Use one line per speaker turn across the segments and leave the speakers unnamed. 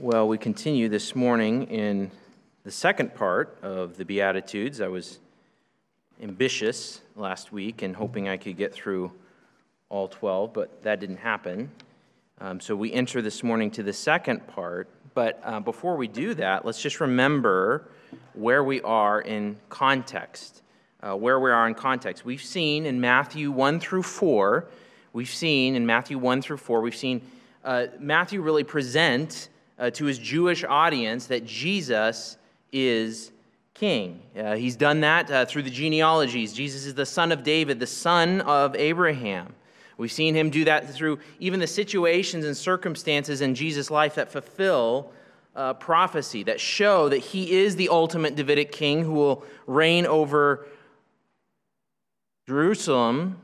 Well, we continue this morning in the second part of the Beatitudes. I was ambitious last week and hoping I could get through all 12, but that didn't happen. Um, so we enter this morning to the second part. But uh, before we do that, let's just remember where we are in context. Uh, where we are in context. We've seen in Matthew 1 through 4, we've seen in Matthew 1 through 4, we've seen uh, Matthew really present uh, to his Jewish audience that Jesus is king. Uh, he's done that uh, through the genealogies. Jesus is the son of David, the son of Abraham. We've seen him do that through even the situations and circumstances in Jesus' life that fulfill uh, prophecy, that show that he is the ultimate Davidic king who will reign over Jerusalem,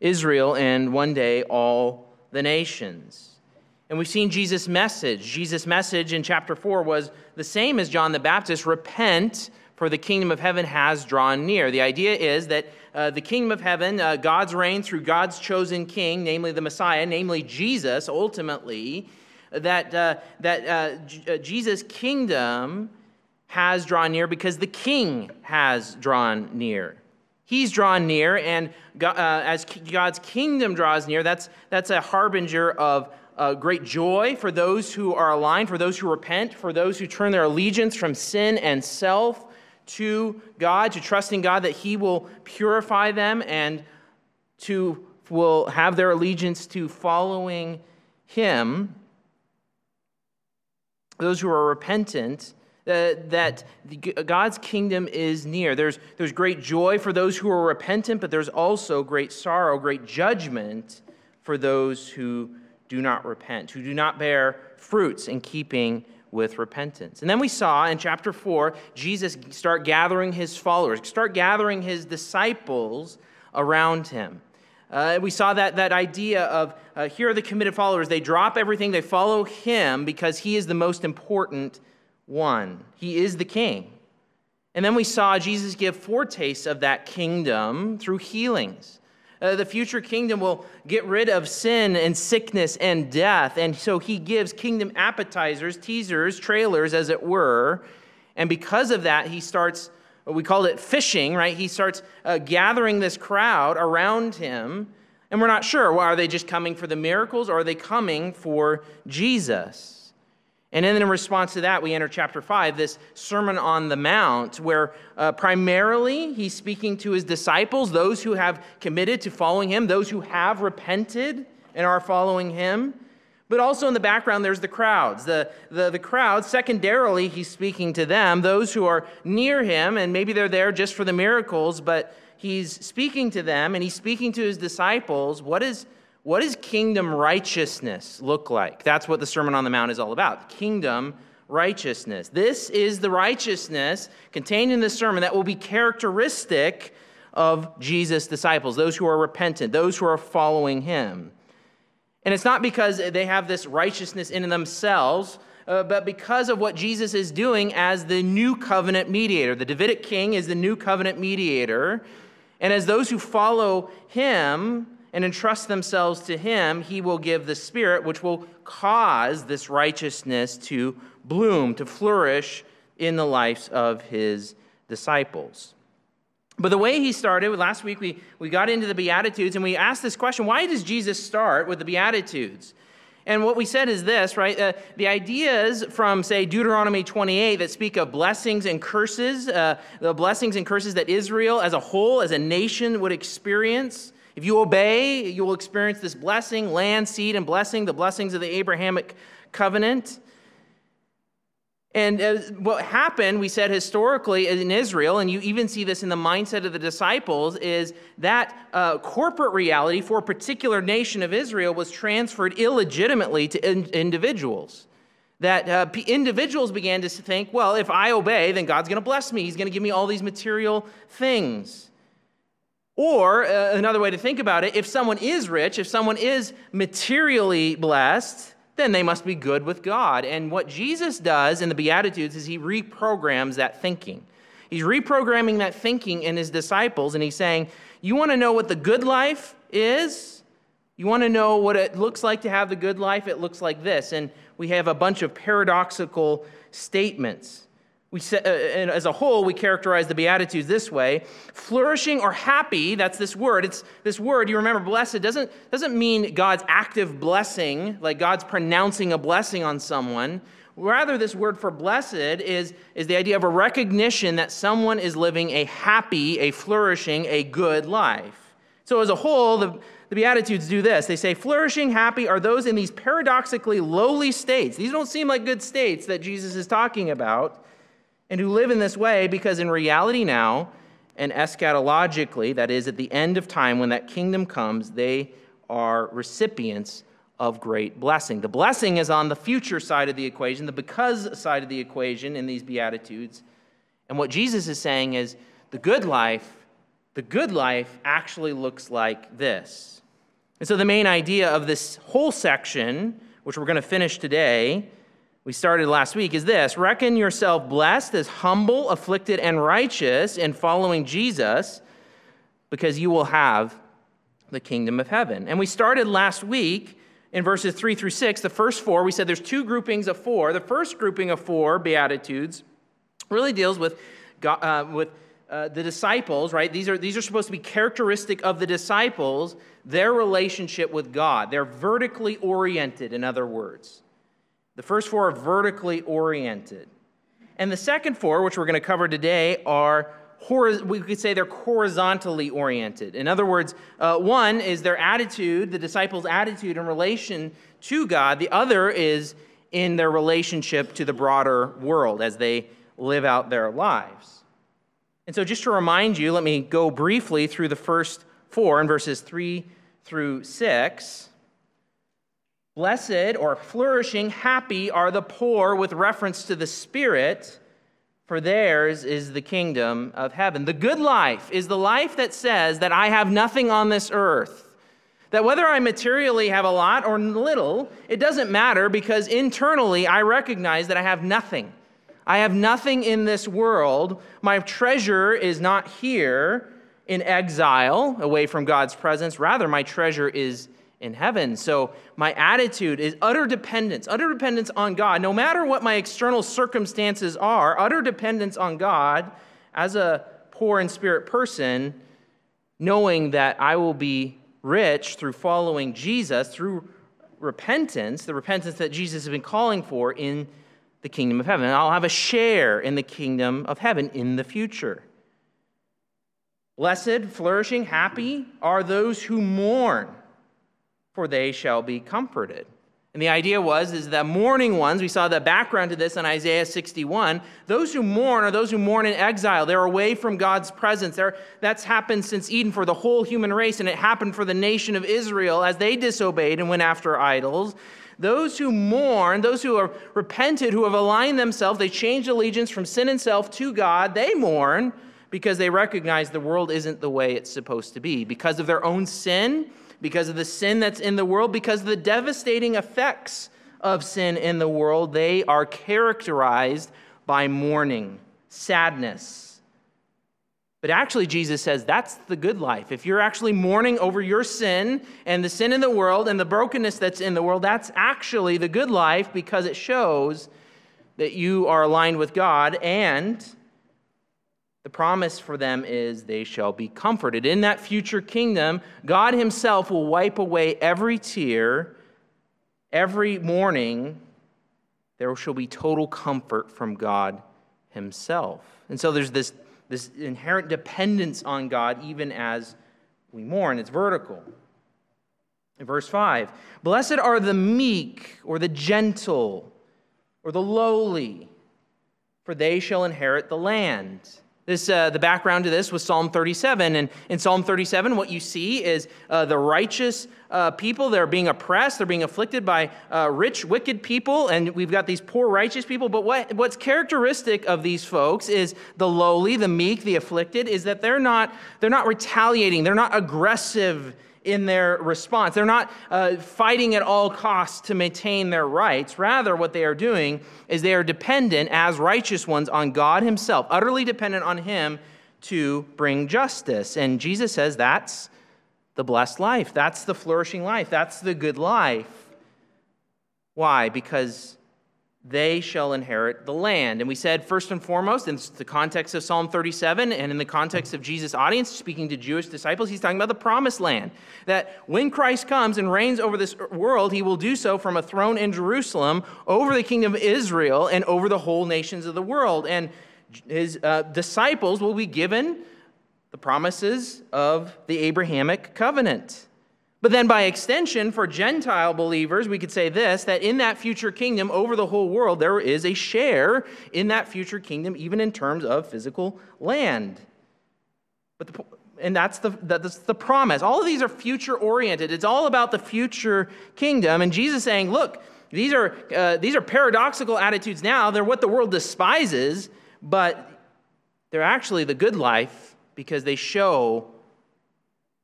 Israel, and one day all the nations. And we've seen Jesus' message. Jesus' message in chapter 4 was the same as John the Baptist repent, for the kingdom of heaven has drawn near. The idea is that uh, the kingdom of heaven, uh, God's reign through God's chosen king, namely the Messiah, namely Jesus, ultimately, that, uh, that uh, J- uh, Jesus' kingdom has drawn near because the king has drawn near. He's drawn near, and God, uh, as God's kingdom draws near, that's, that's a harbinger of uh, great joy for those who are aligned, for those who repent, for those who turn their allegiance from sin and self to God, to trusting God that He will purify them and to will have their allegiance to following Him. Those who are repentant, uh, that God's kingdom is near. There's, there's great joy for those who are repentant, but there's also great sorrow, great judgment for those who do not repent, who do not bear fruits in keeping with repentance. And then we saw in chapter 4, Jesus start gathering his followers, start gathering his disciples around him. Uh, we saw that, that idea of uh, here are the committed followers. They drop everything, they follow him because he is the most important one. He is the king. And then we saw Jesus give foretastes of that kingdom through healings. Uh, the future kingdom will get rid of sin and sickness and death. And so he gives kingdom appetizers, teasers, trailers, as it were. And because of that, he starts, we called it fishing, right? He starts uh, gathering this crowd around him. And we're not sure. Well, are they just coming for the miracles or are they coming for Jesus? And then in response to that, we enter chapter 5, this Sermon on the Mount, where uh, primarily he's speaking to his disciples, those who have committed to following him, those who have repented and are following him. But also in the background, there's the crowds. The, the, the crowds, secondarily, he's speaking to them, those who are near him, and maybe they're there just for the miracles, but he's speaking to them and he's speaking to his disciples. What is what does kingdom righteousness look like? That's what the Sermon on the Mount is all about. Kingdom righteousness. This is the righteousness contained in this sermon that will be characteristic of Jesus' disciples, those who are repentant, those who are following him. And it's not because they have this righteousness in themselves, uh, but because of what Jesus is doing as the new covenant mediator. The Davidic king is the new covenant mediator. And as those who follow him, and entrust themselves to Him, He will give the Spirit, which will cause this righteousness to bloom, to flourish in the lives of His disciples. But the way he started, last week we, we got into the Beatitudes and we asked this question why does Jesus start with the Beatitudes? And what we said is this, right? Uh, the ideas from, say, Deuteronomy 28 that speak of blessings and curses, uh, the blessings and curses that Israel as a whole, as a nation, would experience, if you obey, you will experience this blessing, land, seed, and blessing, the blessings of the Abrahamic covenant. And what happened, we said historically in Israel, and you even see this in the mindset of the disciples, is that uh, corporate reality for a particular nation of Israel was transferred illegitimately to in- individuals. That uh, individuals began to think, well, if I obey, then God's going to bless me. He's going to give me all these material things. Or uh, another way to think about it, if someone is rich, if someone is materially blessed, then they must be good with God. And what Jesus does in the Beatitudes is he reprograms that thinking. He's reprogramming that thinking in his disciples, and he's saying, You want to know what the good life is? You want to know what it looks like to have the good life? It looks like this. And we have a bunch of paradoxical statements. We say, uh, and as a whole, we characterize the Beatitudes this way flourishing or happy, that's this word. It's this word, you remember, blessed, doesn't, doesn't mean God's active blessing, like God's pronouncing a blessing on someone. Rather, this word for blessed is, is the idea of a recognition that someone is living a happy, a flourishing, a good life. So, as a whole, the, the Beatitudes do this. They say, flourishing, happy are those in these paradoxically lowly states. These don't seem like good states that Jesus is talking about and who live in this way because in reality now and eschatologically, that is, at the end of time when that kingdom comes, they are recipients of great blessing. The blessing is on the future side of the equation, the because side of the equation in these Beatitudes. And what Jesus is saying is the good life, the good life actually looks like this. And so the main idea of this whole section, which we're going to finish today, we started last week is this reckon yourself blessed as humble, afflicted, and righteous in following Jesus, because you will have the kingdom of heaven. And we started last week in verses three through six, the first four. We said there's two groupings of four. The first grouping of four Beatitudes really deals with, God, uh, with uh, the disciples, right? These are, these are supposed to be characteristic of the disciples, their relationship with God. They're vertically oriented, in other words. The first four are vertically oriented. And the second four, which we're going to cover today, are we could say they're horizontally oriented. In other words, uh, one is their attitude, the disciples' attitude in relation to God. The other is in their relationship to the broader world as they live out their lives. And so, just to remind you, let me go briefly through the first four in verses three through six. Blessed or flourishing, happy are the poor with reference to the Spirit, for theirs is the kingdom of heaven. The good life is the life that says that I have nothing on this earth. That whether I materially have a lot or little, it doesn't matter because internally I recognize that I have nothing. I have nothing in this world. My treasure is not here in exile, away from God's presence. Rather, my treasure is in heaven. So my attitude is utter dependence, utter dependence on God. No matter what my external circumstances are, utter dependence on God as a poor in spirit person, knowing that I will be rich through following Jesus, through repentance, the repentance that Jesus has been calling for in the kingdom of heaven. And I'll have a share in the kingdom of heaven in the future. Blessed, flourishing, happy are those who mourn for they shall be comforted. And the idea was is that mourning ones, we saw the background to this in Isaiah 61, those who mourn are those who mourn in exile. They're away from God's presence. They're, that's happened since Eden for the whole human race, and it happened for the nation of Israel as they disobeyed and went after idols. Those who mourn, those who are repented, who have aligned themselves, they changed allegiance from sin and self to God, they mourn because they recognize the world isn't the way it's supposed to be. Because of their own sin, because of the sin that's in the world, because of the devastating effects of sin in the world, they are characterized by mourning, sadness. But actually, Jesus says that's the good life. If you're actually mourning over your sin and the sin in the world and the brokenness that's in the world, that's actually the good life because it shows that you are aligned with God and the promise for them is they shall be comforted. In that future kingdom, God Himself will wipe away every tear. Every mourning, there shall be total comfort from God Himself. And so there's this, this inherent dependence on God even as we mourn. It's vertical. In verse 5, blessed are the meek or the gentle or the lowly, for they shall inherit the land. This, uh, the background to this was Psalm 37. And in Psalm 37, what you see is uh, the righteous uh, people. They're being oppressed, they're being afflicted by uh, rich, wicked people. And we've got these poor, righteous people. But what, what's characteristic of these folks is the lowly, the meek, the afflicted, is that they're not, they're not retaliating, they're not aggressive in their response. They're not uh, fighting at all costs to maintain their rights. Rather, what they are doing is they are dependent as righteous ones on God Himself, utterly dependent on Him to bring justice. And Jesus says that's the blessed life. That's the flourishing life. That's the good life. Why? Because they shall inherit the land. And we said, first and foremost, in the context of Psalm 37 and in the context of Jesus' audience, speaking to Jewish disciples, he's talking about the promised land. That when Christ comes and reigns over this world, he will do so from a throne in Jerusalem over the kingdom of Israel and over the whole nations of the world. And his uh, disciples will be given the promises of the Abrahamic covenant. But then, by extension, for Gentile believers, we could say this that in that future kingdom over the whole world, there is a share in that future kingdom, even in terms of physical land. But the, and that's the, that's the promise. All of these are future oriented. It's all about the future kingdom. And Jesus saying, look, these are, uh, these are paradoxical attitudes now. They're what the world despises, but they're actually the good life because they show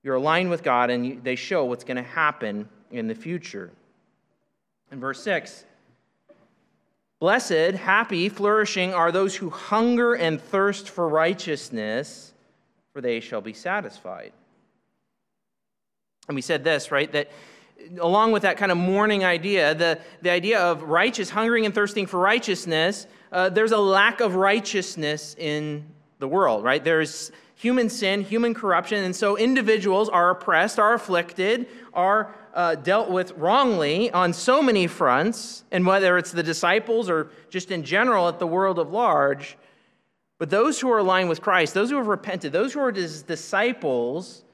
you're aligned with God, and they show what's going to happen in the future. In verse 6, Blessed, happy, flourishing are those who hunger and thirst for righteousness, for they shall be satisfied. And we said this, right? That along with that kind of mourning idea, the, the idea of righteous, hungering and thirsting for righteousness, uh, there's a lack of righteousness in the world, right? There's human sin, human corruption, and so individuals are oppressed, are afflicted, are uh, dealt with wrongly on so many fronts, and whether it's the disciples or just in general at the world of large. But those who are aligned with Christ, those who have repented, those who are his disciples,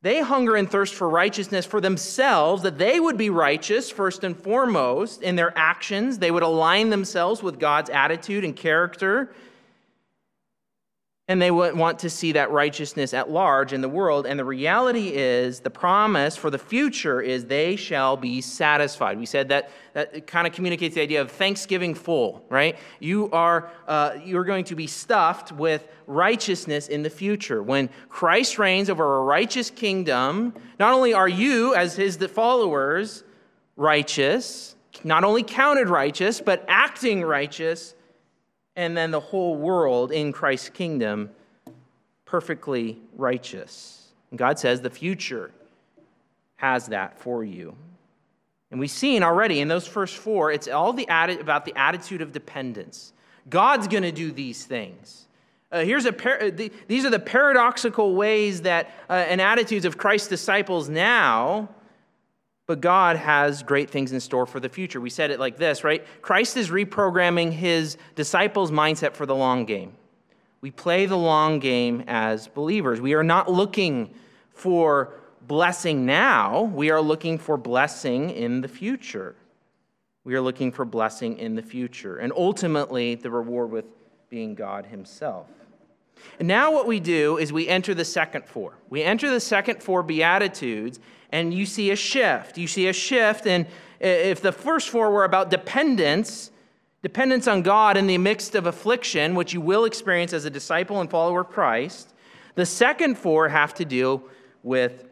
they hunger and thirst for righteousness for themselves, that they would be righteous first and foremost in their actions. They would align themselves with God's attitude and character and they want to see that righteousness at large in the world. And the reality is, the promise for the future is they shall be satisfied. We said that that kind of communicates the idea of Thanksgiving full, right? You are uh, you're going to be stuffed with righteousness in the future. When Christ reigns over a righteous kingdom, not only are you, as his followers, righteous, not only counted righteous, but acting righteous and then the whole world in Christ's kingdom perfectly righteous. And God says the future has that for you. And we've seen already in those first four, it's all the atti- about the attitude of dependence. God's going to do these things. Uh, here's a par- uh, the, these are the paradoxical ways that uh, and attitudes of Christ's disciples now but God has great things in store for the future. We said it like this, right? Christ is reprogramming his disciples' mindset for the long game. We play the long game as believers. We are not looking for blessing now, we are looking for blessing in the future. We are looking for blessing in the future, and ultimately the reward with being God Himself. And now, what we do is we enter the second four. We enter the second four Beatitudes, and you see a shift. You see a shift, and if the first four were about dependence, dependence on God in the midst of affliction, which you will experience as a disciple and follower of Christ, the second four have to do with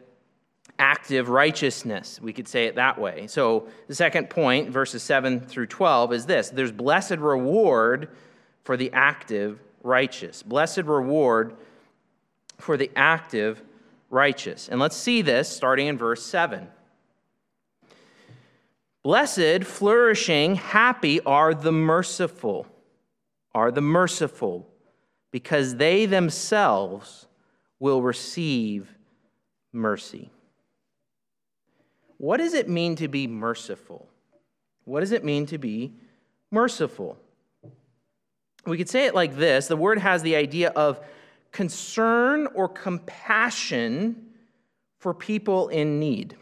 active righteousness. We could say it that way. So, the second point, verses 7 through 12, is this there's blessed reward for the active righteous. Blessed reward for the active righteous. And let's see this starting in verse 7. Blessed, flourishing, happy are the merciful, are the merciful, because they themselves will receive mercy. What does it mean to be merciful? What does it mean to be merciful? We could say it like this the word has the idea of concern or compassion for people in need.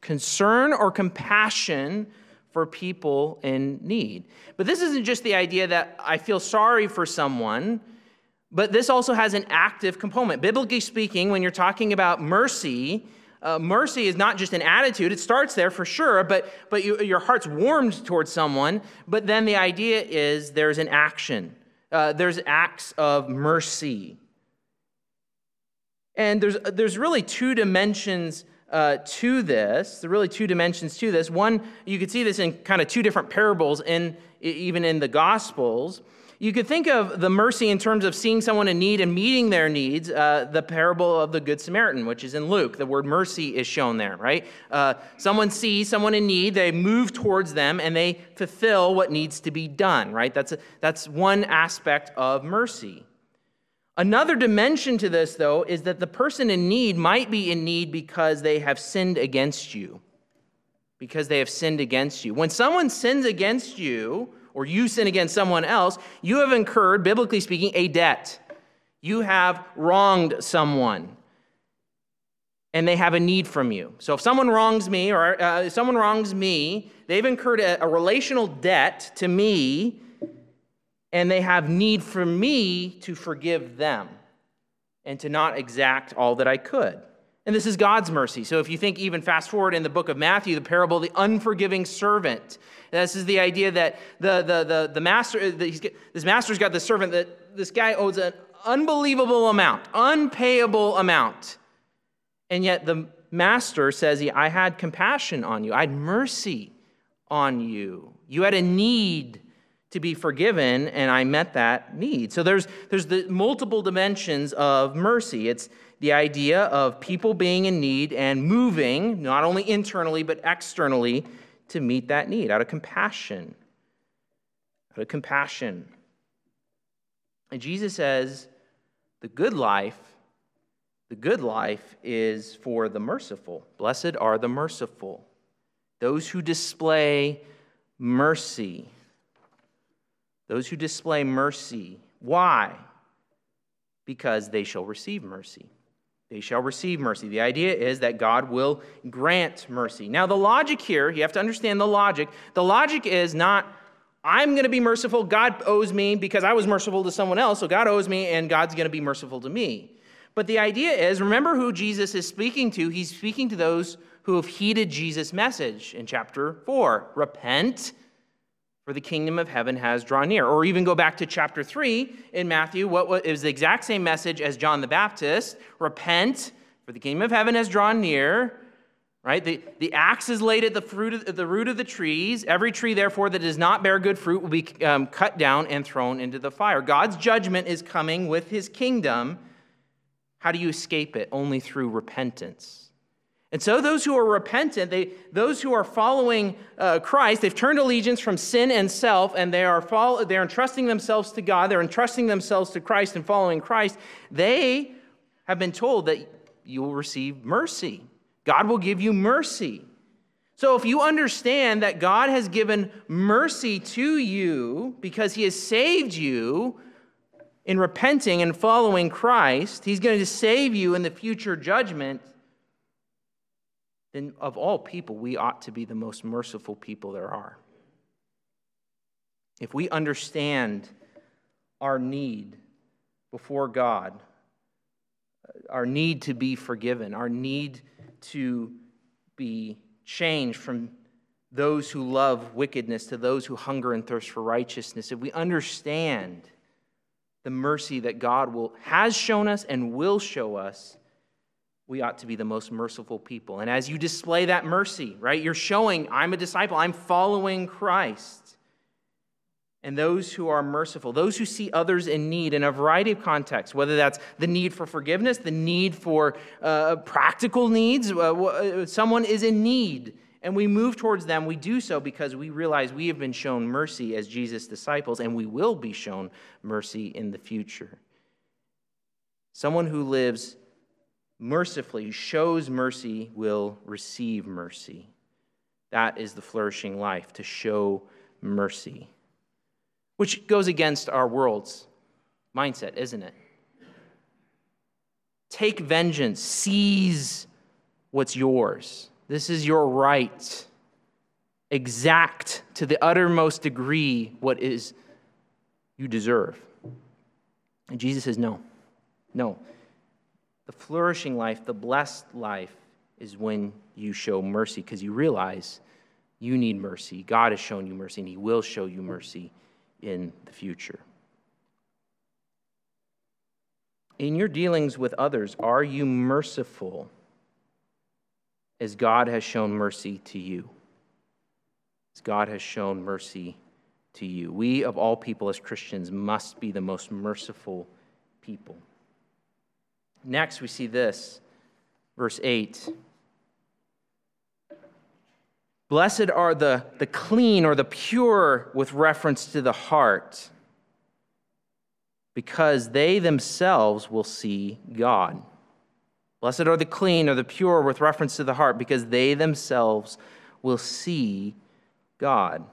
Concern or compassion for people in need. But this isn't just the idea that I feel sorry for someone, but this also has an active component. Biblically speaking, when you're talking about mercy, uh, mercy is not just an attitude. It starts there for sure, but, but you, your heart's warmed towards someone. But then the idea is there's an action, uh, there's acts of mercy. And there's, there's really two dimensions uh, to this. There are really two dimensions to this. One, you could see this in kind of two different parables, in, even in the Gospels. You could think of the mercy in terms of seeing someone in need and meeting their needs, uh, the parable of the Good Samaritan, which is in Luke. The word mercy is shown there, right? Uh, someone sees someone in need, they move towards them, and they fulfill what needs to be done, right? That's, a, that's one aspect of mercy. Another dimension to this, though, is that the person in need might be in need because they have sinned against you. Because they have sinned against you. When someone sins against you, or you sin against someone else, you have incurred, biblically speaking, a debt. You have wronged someone, and they have a need from you. So if someone wrongs me, or uh, someone wrongs me, they've incurred a, a relational debt to me, and they have need for me to forgive them and to not exact all that I could. And this is God's mercy. So if you think even fast forward in the book of Matthew, the parable of the unforgiving servant, this is the idea that the, the, the, the master, uh, the, this master's got this servant that this guy owes an unbelievable amount, unpayable amount. And yet the master says, I had compassion on you, I had mercy on you. You had a need to be forgiven, and I met that need. So there's, there's the multiple dimensions of mercy. It's the idea of people being in need and moving, not only internally, but externally, to meet that need out of compassion. Out of compassion. And Jesus says, the good life, the good life is for the merciful. Blessed are the merciful, those who display mercy. Those who display mercy. Why? Because they shall receive mercy. They shall receive mercy. The idea is that God will grant mercy. Now, the logic here, you have to understand the logic. The logic is not, I'm going to be merciful, God owes me because I was merciful to someone else, so God owes me and God's going to be merciful to me. But the idea is remember who Jesus is speaking to. He's speaking to those who have heeded Jesus' message in chapter 4. Repent for the kingdom of heaven has drawn near. Or even go back to chapter 3 in Matthew, what was the exact same message as John the Baptist repent, for the kingdom of heaven has drawn near. Right? The, the axe is laid at the, fruit of, the root of the trees. Every tree, therefore, that does not bear good fruit will be um, cut down and thrown into the fire. God's judgment is coming with his kingdom. How do you escape it? Only through repentance. And so, those who are repentant, they, those who are following uh, Christ, they've turned allegiance from sin and self, and they are follow, they're entrusting themselves to God, they're entrusting themselves to Christ and following Christ. They have been told that you will receive mercy. God will give you mercy. So, if you understand that God has given mercy to you because He has saved you in repenting and following Christ, He's going to save you in the future judgment then of all people, we ought to be the most merciful people there are. If we understand our need before God, our need to be forgiven, our need to be changed from those who love wickedness to those who hunger and thirst for righteousness, if we understand the mercy that God will, has shown us and will show us, we ought to be the most merciful people. And as you display that mercy, right, you're showing, I'm a disciple, I'm following Christ. And those who are merciful, those who see others in need in a variety of contexts, whether that's the need for forgiveness, the need for uh, practical needs, uh, uh someone is in need, and we move towards them, we do so because we realize we have been shown mercy as Jesus' disciples, and we will be shown mercy in the future. Someone who lives mercifully shows mercy will receive mercy. That is the flourishing life, to show mercy. Which goes against our world's mindset, isn't it? Take vengeance, seize what's yours. This is your right. Exact to the uttermost degree what is you deserve. And Jesus says, no, no. The flourishing life, the blessed life, is when you show mercy because you realize you need mercy. God has shown you mercy, and He will show you mercy in the future. In your dealings with others, are you merciful as God has shown mercy to you? As God has shown mercy to you. We, of all people as Christians, must be the most merciful people. Next, we see this, verse 8. Blessed are the, the clean or the pure with reference to the heart, because they themselves will see God. Blessed are the clean or the pure with reference to the heart, because they themselves will see God.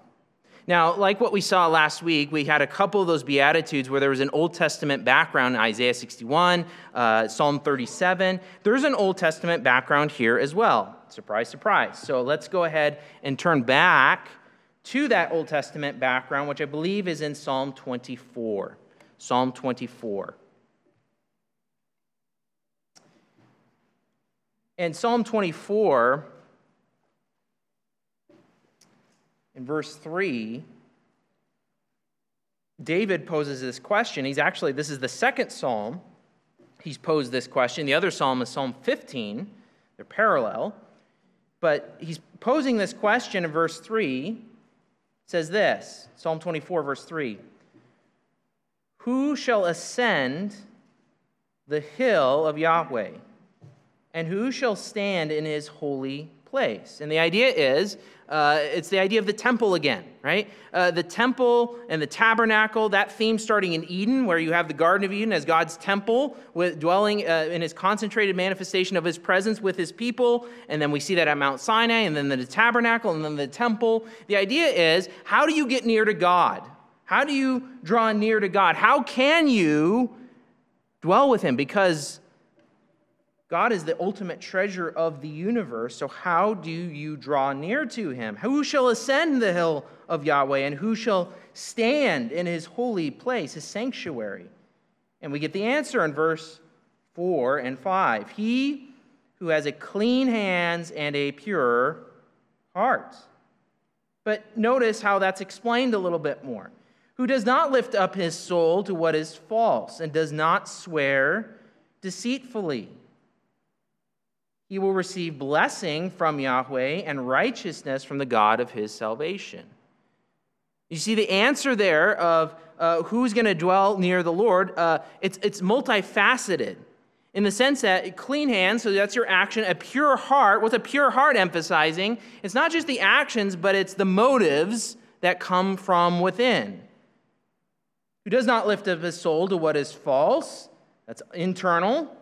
Now, like what we saw last week, we had a couple of those Beatitudes where there was an Old Testament background, Isaiah 61, uh, Psalm 37. There's an Old Testament background here as well. Surprise, surprise. So let's go ahead and turn back to that Old Testament background, which I believe is in Psalm 24. Psalm 24. And Psalm 24 in verse 3, David poses this question. He's actually, this is the second psalm. He's posed this question. The other psalm is Psalm 15, they're parallel. But he's posing this question in verse 3. It says this Psalm 24, verse 3 Who shall ascend the hill of Yahweh? And who shall stand in his holy place? And the idea is uh, it's the idea of the temple again, right? Uh, the temple and the tabernacle, that theme starting in Eden, where you have the Garden of Eden as God's temple, with dwelling uh, in his concentrated manifestation of his presence with his people. And then we see that at Mount Sinai, and then the tabernacle, and then the temple. The idea is how do you get near to God? How do you draw near to God? How can you dwell with him? Because God is the ultimate treasure of the universe, so how do you draw near to him? Who shall ascend the hill of Yahweh, and who shall stand in his holy place, his sanctuary? And we get the answer in verse 4 and 5. He who has a clean hands and a pure heart. But notice how that's explained a little bit more. Who does not lift up his soul to what is false and does not swear deceitfully he will receive blessing from Yahweh and righteousness from the God of his salvation. You see the answer there of uh, who's going to dwell near the Lord, uh, it's, it's multifaceted in the sense that clean hands, so that's your action, a pure heart. What's a pure heart emphasizing? It's not just the actions, but it's the motives that come from within. Who does not lift up his soul to what is false, that's internal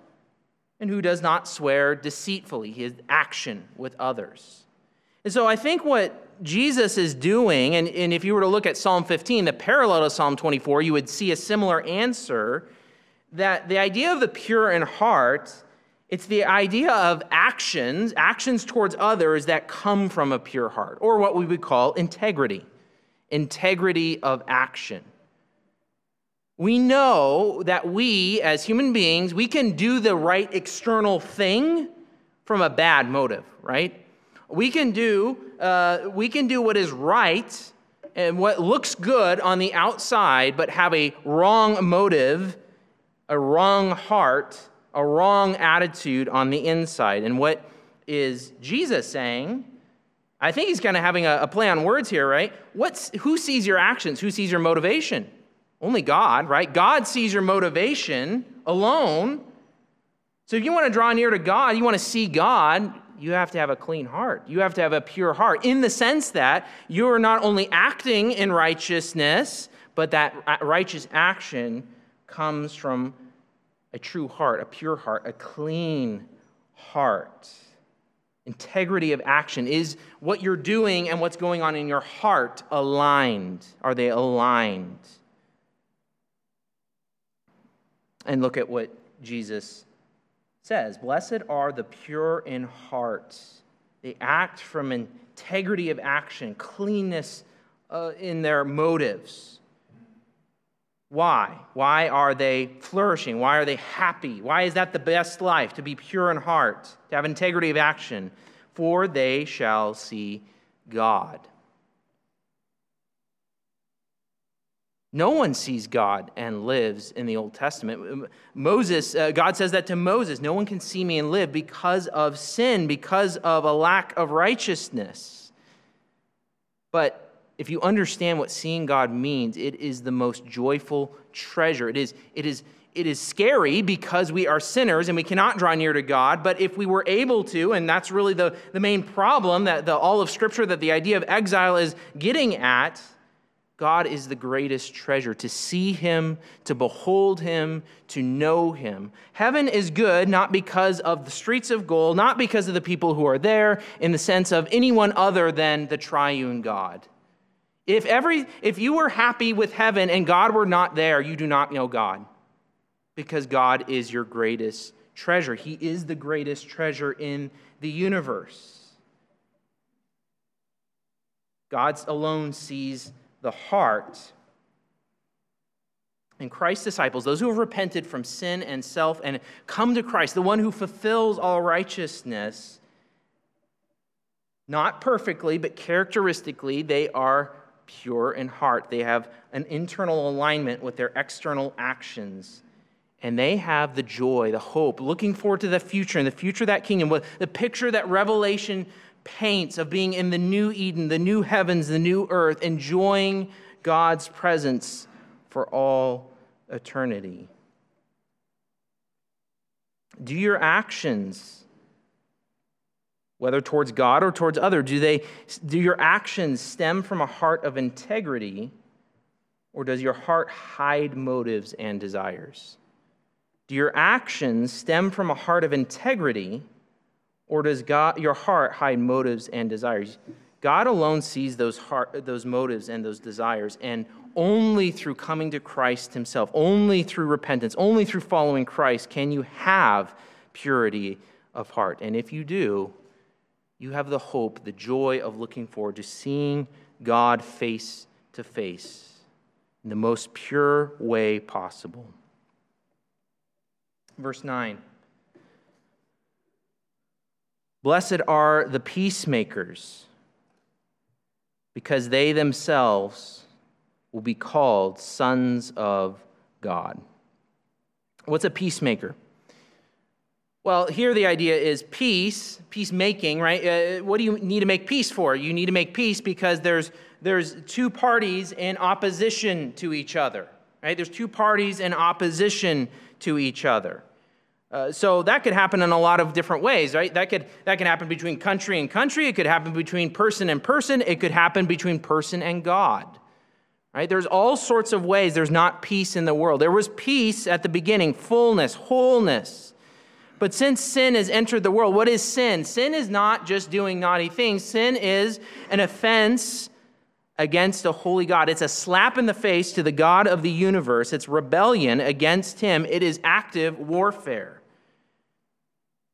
and who does not swear deceitfully, his action with others. And so I think what Jesus is doing, and, and if you were to look at Psalm 15, the parallel to Psalm 24, you would see a similar answer that the idea of the pure in heart, it's the idea of actions, actions towards others that come from a pure heart, or what we would call integrity, integrity of action we know that we, as human beings, we can do the right external thing from a bad motive, right? We can do, uh, we can do what is right and what looks good on the outside, but have a wrong motive, a wrong heart, a wrong attitude on the inside. And what is Jesus saying? I think he's kind of having a, a play on words here, right? What's, who sees your actions? Who sees your motivation? Only God, right? God sees your motivation alone. So if you want to draw near to God, you want to see God, you have to have a clean heart. You have to have a pure heart in the sense that you are not only acting in righteousness, but that righteous action comes from a true heart, a pure heart, a clean heart. Integrity of action. Is what you're doing and what's going on in your heart aligned? Are they aligned? And look at what Jesus says Blessed are the pure in heart. They act from integrity of action, cleanness uh, in their motives. Why? Why are they flourishing? Why are they happy? Why is that the best life? To be pure in heart, to have integrity of action. For they shall see God. No one sees God and lives in the Old Testament. Moses, uh, God says that to Moses no one can see me and live because of sin, because of a lack of righteousness. But if you understand what seeing God means, it is the most joyful treasure. It is, it is, it is scary because we are sinners and we cannot draw near to God. But if we were able to, and that's really the, the main problem that the, all of Scripture, that the idea of exile is getting at, God is the greatest treasure. To see Him, to behold Him, to know Him. Heaven is good not because of the streets of gold, not because of the people who are there, in the sense of anyone other than the triune God. If, every, if you were happy with heaven and God were not there, you do not know God because God is your greatest treasure. He is the greatest treasure in the universe. God alone sees the heart. And Christ's disciples, those who have repented from sin and self and come to Christ, the one who fulfills all righteousness, not perfectly, but characteristically, they are pure in heart. They have an internal alignment with their external actions. And they have the joy, the hope, looking forward to the future and the future of that kingdom, the picture that Revelation paints of being in the new Eden, the new heavens, the new earth, enjoying God's presence for all eternity. Do your actions, whether towards God or towards other, do they do your actions stem from a heart of integrity or does your heart hide motives and desires? Do your actions stem from a heart of integrity or does God, your heart hide motives and desires? God alone sees those, heart, those motives and those desires, and only through coming to Christ Himself, only through repentance, only through following Christ can you have purity of heart. And if you do, you have the hope, the joy of looking forward to seeing God face to face in the most pure way possible. Verse 9. Blessed are the peacemakers, because they themselves will be called sons of God. What's a peacemaker? Well, here the idea is peace, peacemaking, right? Uh, what do you need to make peace for? You need to make peace because there's, there's two parties in opposition to each other, right? There's two parties in opposition to each other. Uh, so that could happen in a lot of different ways, right? That could, that can happen between country and country. It could happen between person and person. It could happen between person and God, right? There's all sorts of ways there's not peace in the world. There was peace at the beginning, fullness, wholeness. But since sin has entered the world, what is sin? Sin is not just doing naughty things, sin is an offense against a holy God. It's a slap in the face to the God of the universe. It's rebellion against him. It is active warfare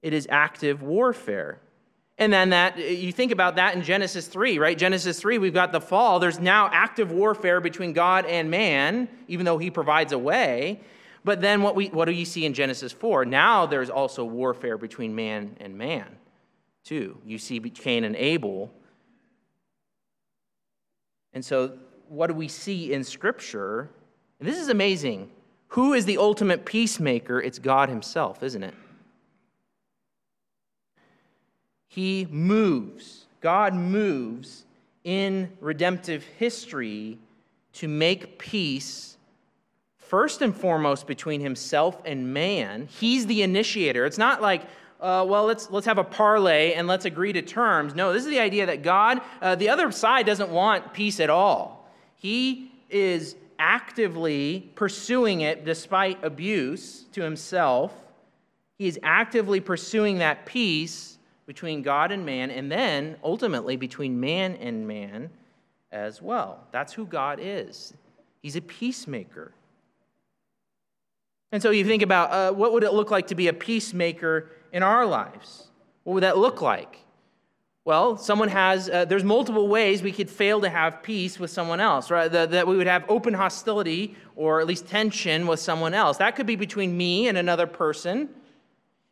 it is active warfare. And then that you think about that in Genesis 3, right? Genesis 3, we've got the fall. There's now active warfare between God and man, even though he provides a way. But then what we what do you see in Genesis 4? Now there's also warfare between man and man, too. You see Cain and Abel. And so what do we see in Scripture? And this is amazing. Who is the ultimate peacemaker? It's God Himself, isn't it? He moves, God moves in redemptive history to make peace first and foremost between himself and man. He's the initiator. It's not like, uh, well, let's, let's have a parlay and let's agree to terms. No, this is the idea that God, uh, the other side doesn't want peace at all. He is actively pursuing it despite abuse to himself. He is actively pursuing that peace between God and man, and then ultimately between man and man as well. That's who God is. He's a peacemaker. And so you think about uh, what would it look like to be a peacemaker in our lives? What would that look like? Well, someone has, uh, there's multiple ways we could fail to have peace with someone else, right? That, that we would have open hostility or at least tension with someone else. That could be between me and another person.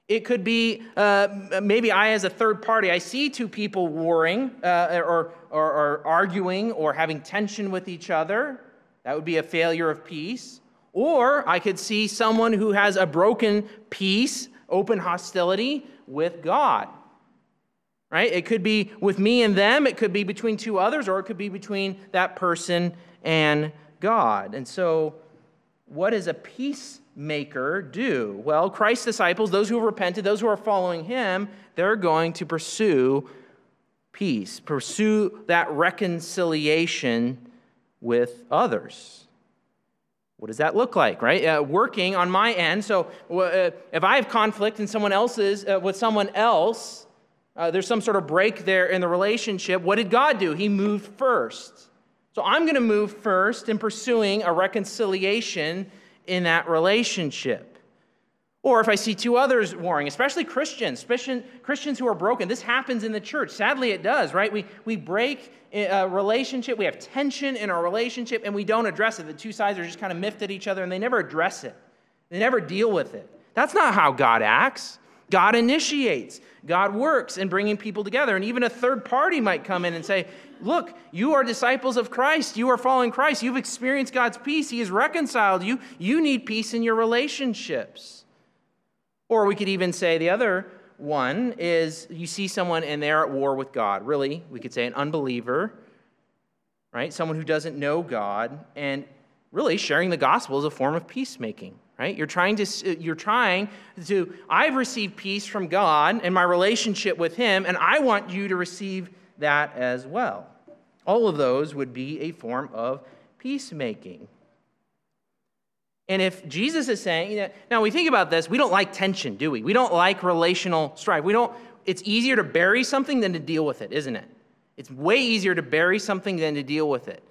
It could be uh, maybe I, as a third party, I see two people warring uh, or, or, or arguing or having tension with each other. That would be a failure of peace. Or I could see someone who has a broken peace, open hostility with God. right? It could be with me and them, it could be between two others, or it could be between that person and God. And so, what is a a peacemaker do? Well, Christ's disciples, those who have repented, those who are following him, they're going to pursue peace, pursue that reconciliation with others. What does that look like, right? Uh, working on my end. So uh, if I have conflict in someone else's uh, with someone else, uh, there's some sort of break there in the relationship. What did God do? He moved first. So I'm going to move first in pursuing a reconciliation in that relationship. Or if I see two others warring, especially Christians, especially Christians who are broken, this happens in the church. Sadly, it does, right? We, we break a relationship, we have tension in our relationship, and we don't address it. The two sides are just kind of miffed at each other and they never address it, they never deal with it. That's not how God acts. God initiates, God works in bringing people together. And even a third party might come in and say, Look, you are disciples of Christ. You are following Christ. You've experienced God's peace. He has reconciled you. You need peace in your relationships. Or we could even say the other one is you see someone and they're at war with God. Really, we could say an unbeliever, right? Someone who doesn't know God. And really, sharing the gospel is a form of peacemaking right? You're trying to uh, you're trying to i've received peace from god and my relationship with him and i want you to receive that as well. All of those would be a form of peacemaking. And if jesus is saying that now we think about this we don't like tension do we? We don't like relational strife. We don't it's easier to bury something than to deal with it isn't it? It's way easier to bury something than to deal with it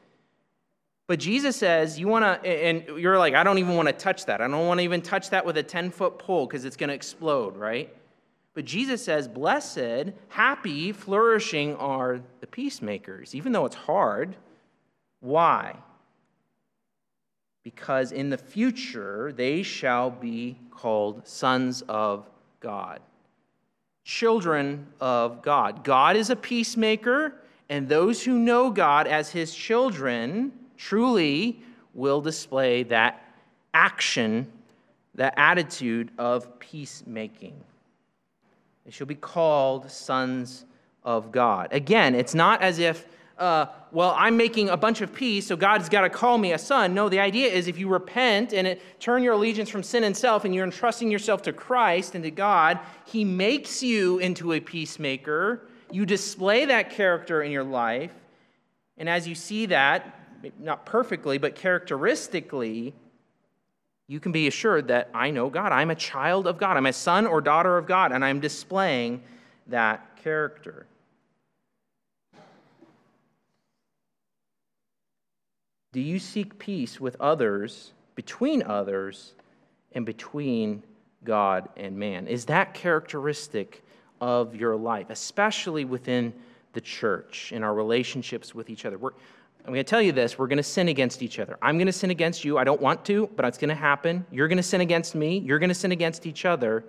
but Jesus says, you want to, and you're like, I don't even want to touch that. I don't want to even touch that with a 10 foot pole because it's going to explode, right? But Jesus says, blessed, happy, flourishing are the peacemakers, even though it's hard. Why? Because in the future they shall be called sons of God, children of God. God is a peacemaker, and those who know God as his children truly will display that action, that attitude of peacemaking. They shall be called sons of God. Again, it's not as if, uh, well, I'm making a bunch of peace, so God's got to call me a son. No, the idea is if you repent and it, turn your allegiance from sin and self and you're entrusting yourself to Christ and to God, He makes you into a peacemaker. You display that character in your life. And as you see that, not perfectly, but characteristically, you can be assured that I know God. I'm a child of God. I'm a son or daughter of God, and I'm displaying that character. Do you seek peace with others, between others, and between God and man? Is that characteristic of your life, especially within the church, in our relationships with each other? We're, I'm going to tell you this we're going to sin against each other. I'm going to sin against you. I don't want to, but it's going to happen. You're going to sin against me. You're going to sin against each other.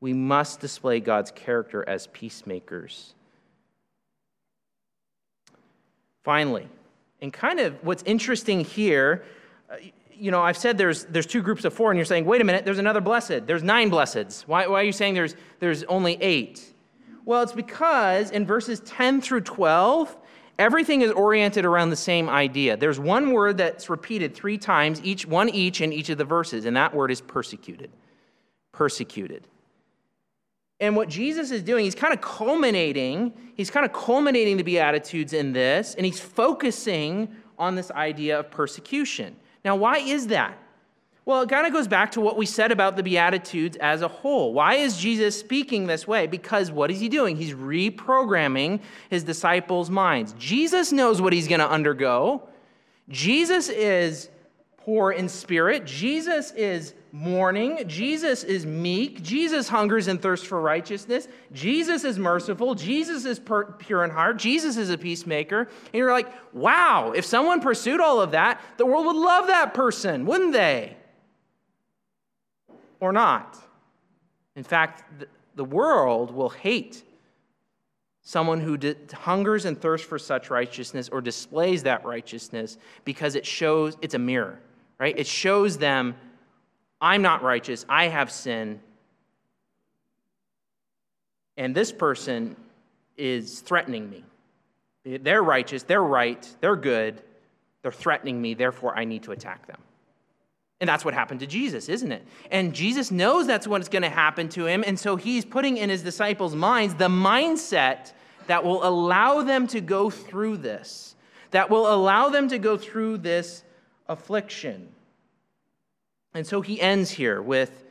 We must display God's character as peacemakers. Finally, and kind of what's interesting here, uh, you know, I've said there's, there's two groups of four, and you're saying, wait a minute, there's another blessed. There's nine blesseds. Why, why are you saying there's, there's only eight? Well, it's because in verses 10 through 12, Everything is oriented around the same idea. There's one word that's repeated three times, each one each in each of the verses, and that word is persecuted. Persecuted. And what Jesus is doing, he's kind of culminating, he's kind of culminating the Beatitudes in this, and he's focusing on this idea of persecution. Now, why is that? Well, it kind of goes back to what we said about the Beatitudes as a whole. Why is Jesus speaking this way? Because what is he doing? He's reprogramming his disciples' minds. Jesus knows what he's going to undergo. Jesus is poor in spirit. Jesus is mourning. Jesus is meek. Jesus hungers and thirsts for righteousness. Jesus is merciful. Jesus is pure in heart. Jesus is a peacemaker. And you're like, wow, if someone pursued all of that, the world would love that person, wouldn't they? Or not. In fact, the world will hate someone who hungers and thirsts for such righteousness or displays that righteousness because it shows it's a mirror, right? It shows them, I'm not righteous, I have sin. And this person is threatening me. They're righteous, they're right, they're good, they're threatening me, therefore I need to attack them. And that's what happened to Jesus, isn't it? And Jesus knows that's what's going to happen to him. And so he's putting in his disciples' minds the mindset that will allow them to go through this, that will allow them to go through this affliction. And so he ends here with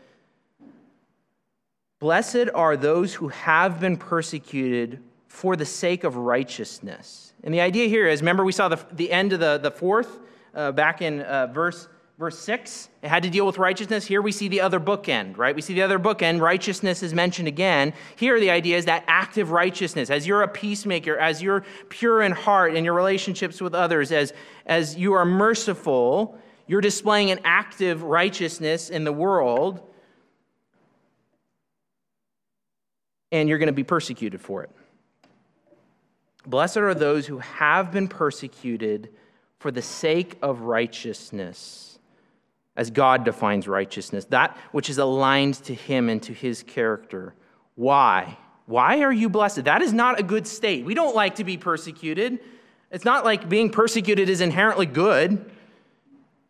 Blessed are those who have been persecuted for the sake of righteousness. And the idea here is remember, we saw the, the end of the, the fourth uh, back in uh, verse verse 6 it had to deal with righteousness. Here we see the other bookend right? We see the other bookend. Righteousness is mentioned again. Here the idea is that active righteousness as you're a peacemaker as you're pure in heart in your relationships with others as as you are merciful you're displaying an active righteousness in the world and you're going to be persecuted for it. Blessed are those who have been persecuted for the sake of righteousness as God defines righteousness, that which is aligned to Him and to His character. Why? Why are you blessed? That is not a good state. We don't like to be persecuted. It's not like being persecuted is inherently good.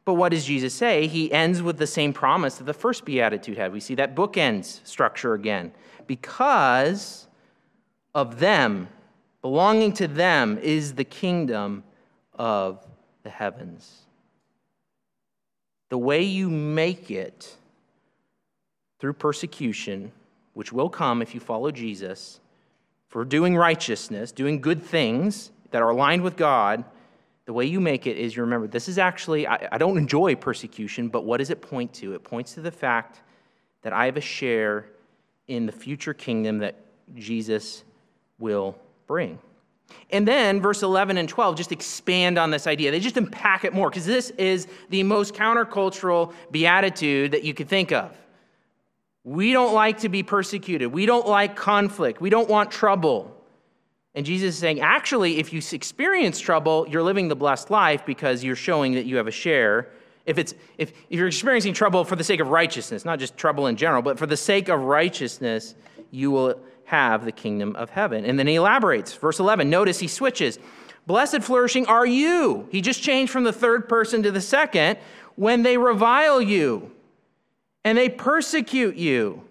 But what does Jesus say? He ends with the same promise that the first beatitude had. We see that bookends structure again. Because of them, belonging to them, is the kingdom of the heavens the way you make it through persecution, which will come if you follow Jesus, for doing righteousness, doing good things that are aligned with God, the way you make it is you remember this is actually, I, I don't enjoy persecution, but what does it point to? It points to the fact that I have a share in the future kingdom that Jesus will bring. And then verse 11 and 12 just expand on this idea. They just unpack it more because this is the most countercultural beatitude that you could think of. We don't like to be persecuted. We don't like conflict. We don't want trouble. And Jesus is saying, actually, if you experience trouble, you're living the blessed life because you're showing that you have a share. If, it's, if, if you're experiencing trouble for the sake of righteousness, not just trouble in general, but for the sake of righteousness, you will have the kingdom of heaven. And then he elaborates. Verse 11, notice he switches. Blessed flourishing are you. He just changed from the third person to the second when they revile you and they persecute you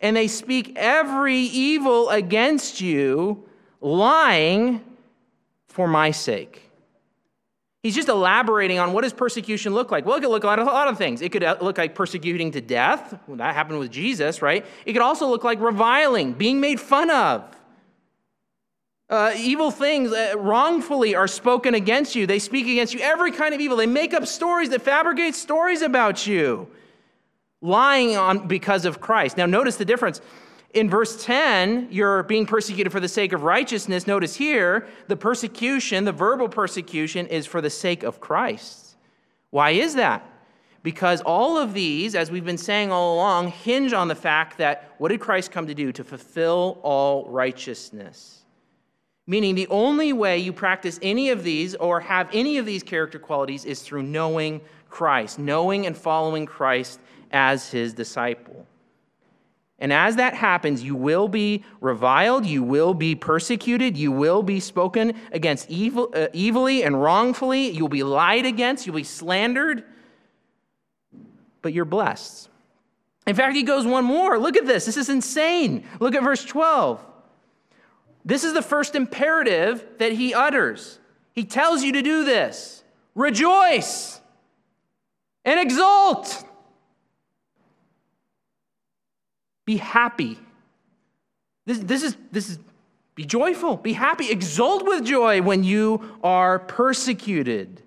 and they speak every evil against you, lying for my sake. He's just elaborating on what does persecution look like. Well, it could look like a lot of things. It could uh, look like persecuting to death. Well, that happened with Jesus, right? It could also look like reviling, being made fun of. Uh, evil things uh, wrongfully are spoken against you. They speak against you every kind of evil. They make up stories that fabricate stories about you, lying on because of Christ. Now, notice the difference. In verse 10, you're being persecuted for the sake of righteousness. Notice here, the persecution, the verbal persecution, is for the sake of Christ. Why is that? Because all of these, as we've been saying all along, hinge on the fact that what did Christ come to do? To fulfill all righteousness. Meaning, the only way you practice any of these or have any of these character qualities is through knowing Christ, knowing and following Christ as his disciple. And as that happens, you will be reviled, you will be persecuted, you will be spoken against evil, uh, evilly and wrongfully, you'll be lied against, you'll be slandered, but you're blessed. In fact, he goes one more. Look at this. This is insane. Look at verse 12. This is the first imperative that he utters. He tells you to do this rejoice and exult. Be happy. This, this, is, this is, be joyful, be happy, exult with joy when you are persecuted.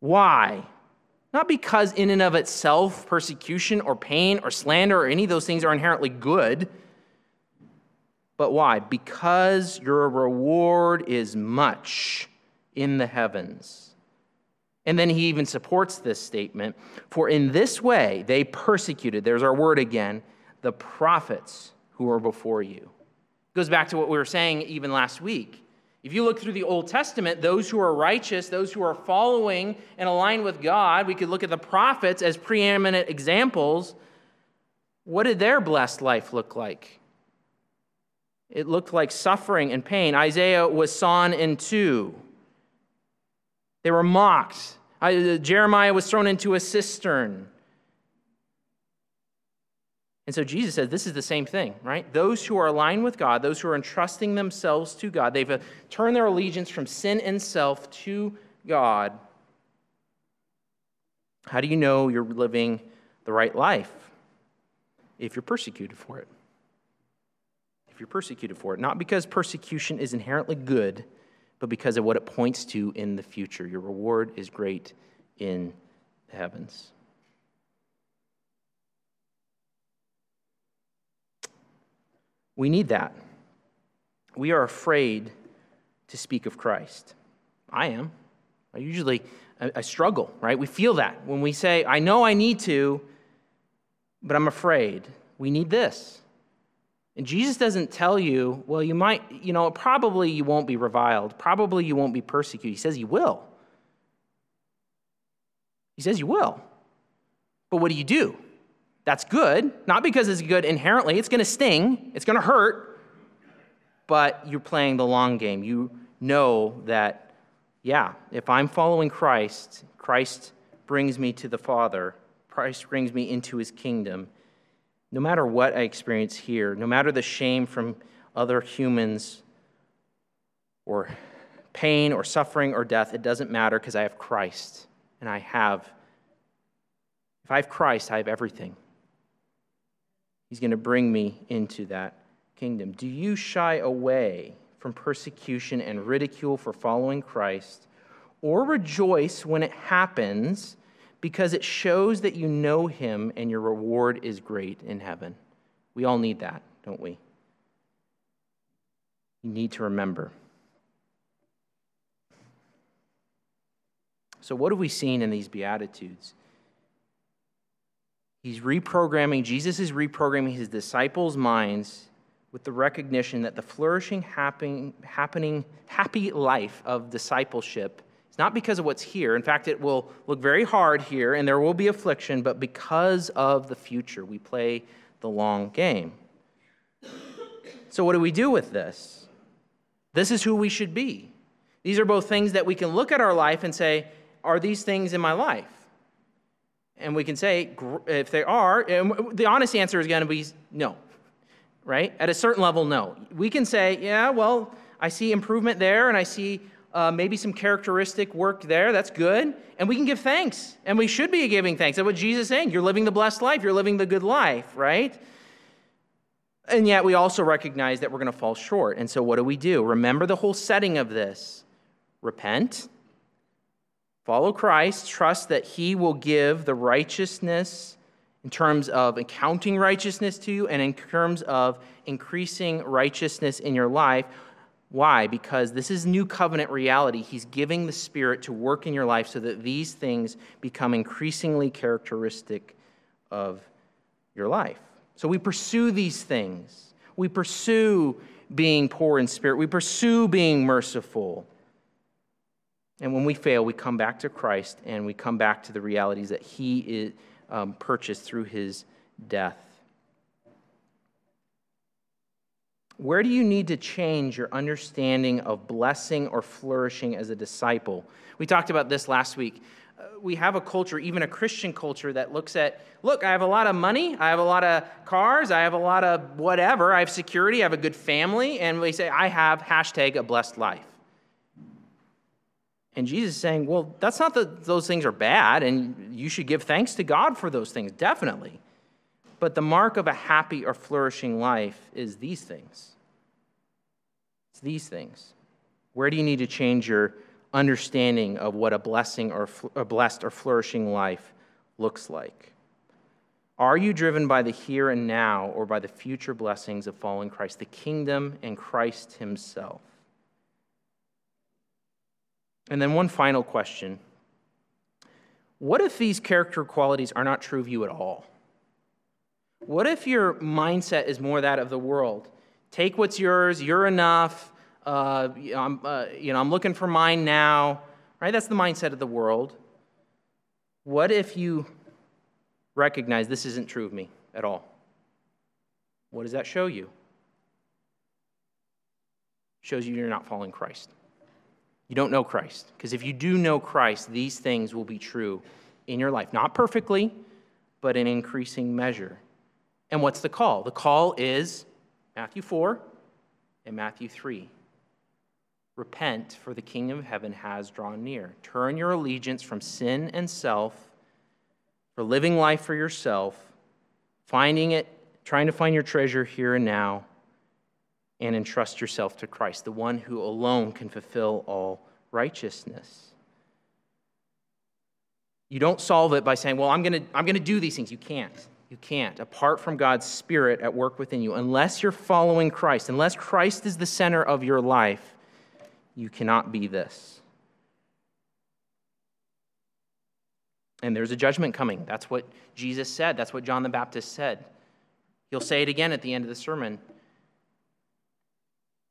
Why? Not because, in and of itself, persecution or pain or slander or any of those things are inherently good, but why? Because your reward is much in the heavens. And then he even supports this statement for in this way they persecuted, there's our word again, the prophets who were before you. It goes back to what we were saying even last week. If you look through the Old Testament, those who are righteous, those who are following and aligned with God, we could look at the prophets as preeminent examples. What did their blessed life look like? It looked like suffering and pain. Isaiah was sawn in two. They were mocked. Uh, Jeremiah was thrown into a cistern. And so Jesus says this is the same thing, right? Those who are aligned with God, those who are entrusting themselves to God, they've uh, turned their allegiance from sin and self to God. How do you know you're living the right life? If you're persecuted for it. If you're persecuted for it. Not because persecution is inherently good, but because of what it points to in the future. Your reward is great in the heavens. We need that. We are afraid to speak of Christ. I am. I usually I, struggle, right? We feel that when we say, I know I need to, but I'm afraid. We need this. And Jesus doesn't tell you, well, you might, you know, probably you won't be reviled. Probably you won't be persecuted. He says you will. He says you will. But what do you do? That's good. Not because it's good inherently, it's going to sting, it's going to hurt, but you're playing the long game. You know that, yeah, if I'm following Christ, Christ brings me to the Father, Christ brings me into his kingdom. No matter what I experience here, no matter the shame from other humans or pain or suffering or death, it doesn't matter because I have Christ and I have. If I have Christ, I have everything. He's going to bring me into that kingdom. Do you shy away from persecution and ridicule for following Christ, or rejoice when it happens because it shows that you know Him and your reward is great in heaven? We all need that, don't we? You need to remember. So, what have we seen in these Beatitudes? He's reprogramming, Jesus is reprogramming his disciples' minds with the recognition that the flourishing, happening, happening, happy life of discipleship is not because of what's here. In fact, it will look very hard here and there will be affliction, but because of the future. We play the long game. So, what do we do with this? This is who we should be. These are both things that we can look at our life and say, Are these things in my life? And we can say, if they are, the honest answer is going to be no, right? At a certain level, no. We can say, yeah, well, I see improvement there and I see uh, maybe some characteristic work there. That's good. And we can give thanks. And we should be giving thanks. That's what Jesus is saying. You're living the blessed life, you're living the good life, right? And yet we also recognize that we're going to fall short. And so what do we do? Remember the whole setting of this repent Follow Christ, trust that He will give the righteousness in terms of accounting righteousness to you and in terms of increasing righteousness in your life. Why? Because this is new covenant reality. He's giving the Spirit to work in your life so that these things become increasingly characteristic of your life. So we pursue these things. We pursue being poor in spirit. We pursue being merciful. And when we fail, we come back to Christ and we come back to the realities that He is, um, purchased through His death. Where do you need to change your understanding of blessing or flourishing as a disciple? We talked about this last week. Uh, we have a culture, even a Christian culture, that looks at look, I have a lot of money, I have a lot of cars, I have a lot of whatever, I have security, I have a good family, and we say, I have hashtag a blessed life. And Jesus is saying, well, that's not that those things are bad, and you should give thanks to God for those things, definitely. But the mark of a happy or flourishing life is these things. It's these things. Where do you need to change your understanding of what a blessing or a blessed or flourishing life looks like? Are you driven by the here and now or by the future blessings of following Christ, the kingdom and Christ Himself? And then one final question What if these character qualities are not true of you at all? What if your mindset is more that of the world? Take what's yours, you're enough, uh, I'm, uh, you know, I'm looking for mine now, right? That's the mindset of the world. What if you recognize this isn't true of me at all? What does that show you? shows you you're not following Christ. You don't know Christ. Because if you do know Christ, these things will be true in your life. Not perfectly, but in increasing measure. And what's the call? The call is Matthew 4 and Matthew 3. Repent, for the kingdom of heaven has drawn near. Turn your allegiance from sin and self, for living life for yourself, finding it, trying to find your treasure here and now, and entrust yourself to Christ, the one who alone can fulfill all righteousness. You don't solve it by saying, Well, I'm going to I'm going to do these things. You can't. You can't. Apart from God's Spirit at work within you, unless you're following Christ, unless Christ is the center of your life, you cannot be this. And there's a judgment coming. That's what Jesus said. That's what John the Baptist said. He'll say it again at the end of the sermon.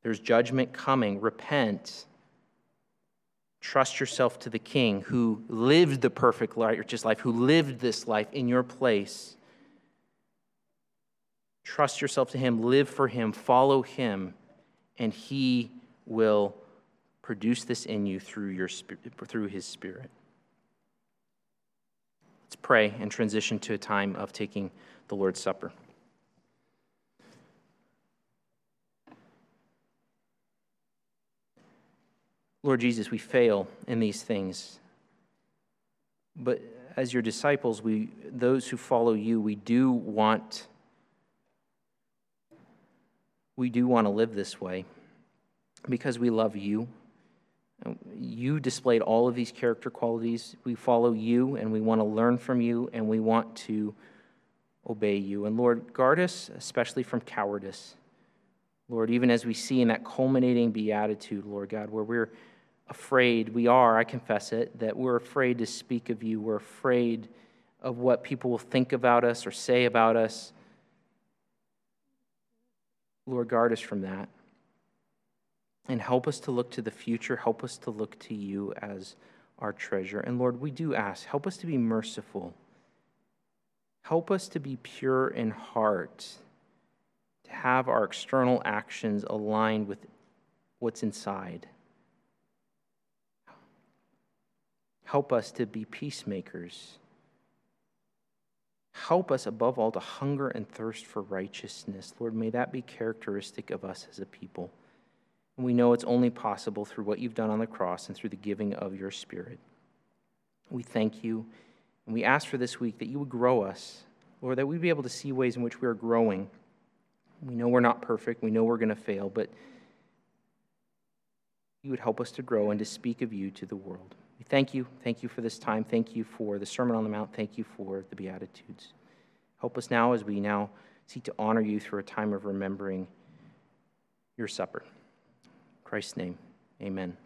There's judgment coming. Repent. Trust yourself to the King who lived the perfect righteous life, who lived this life in your place. Trust yourself to Him, live for Him, follow Him, and He will produce this in you through, your, through His Spirit. Let's pray and transition to a time of taking the Lord's Supper. Lord Jesus, we fail in these things. But as your disciples, we, those who follow you, we do want we do want to live this way because we love you. You displayed all of these character qualities. We follow you and we want to learn from you and we want to obey you. And Lord, guard us especially from cowardice. Lord, even as we see in that culminating beatitude, Lord God, where we're afraid, we are, I confess it, that we're afraid to speak of you. We're afraid of what people will think about us or say about us. Lord, guard us from that. And help us to look to the future. Help us to look to you as our treasure. And Lord, we do ask, help us to be merciful. Help us to be pure in heart, to have our external actions aligned with what's inside. Help us to be peacemakers. Help us, above all, to hunger and thirst for righteousness. Lord, may that be characteristic of us as a people. And we know it's only possible through what you've done on the cross and through the giving of your Spirit. We thank you, and we ask for this week that you would grow us, Lord, that we'd be able to see ways in which we are growing. We know we're not perfect, we know we're going to fail, but you would help us to grow and to speak of you to the world. We thank you. Thank you for this time. Thank you for the Sermon on the Mount. Thank you for the Beatitudes. Help us now as we now seek to honor you through a time of remembering your supper. In Christ's name, amen.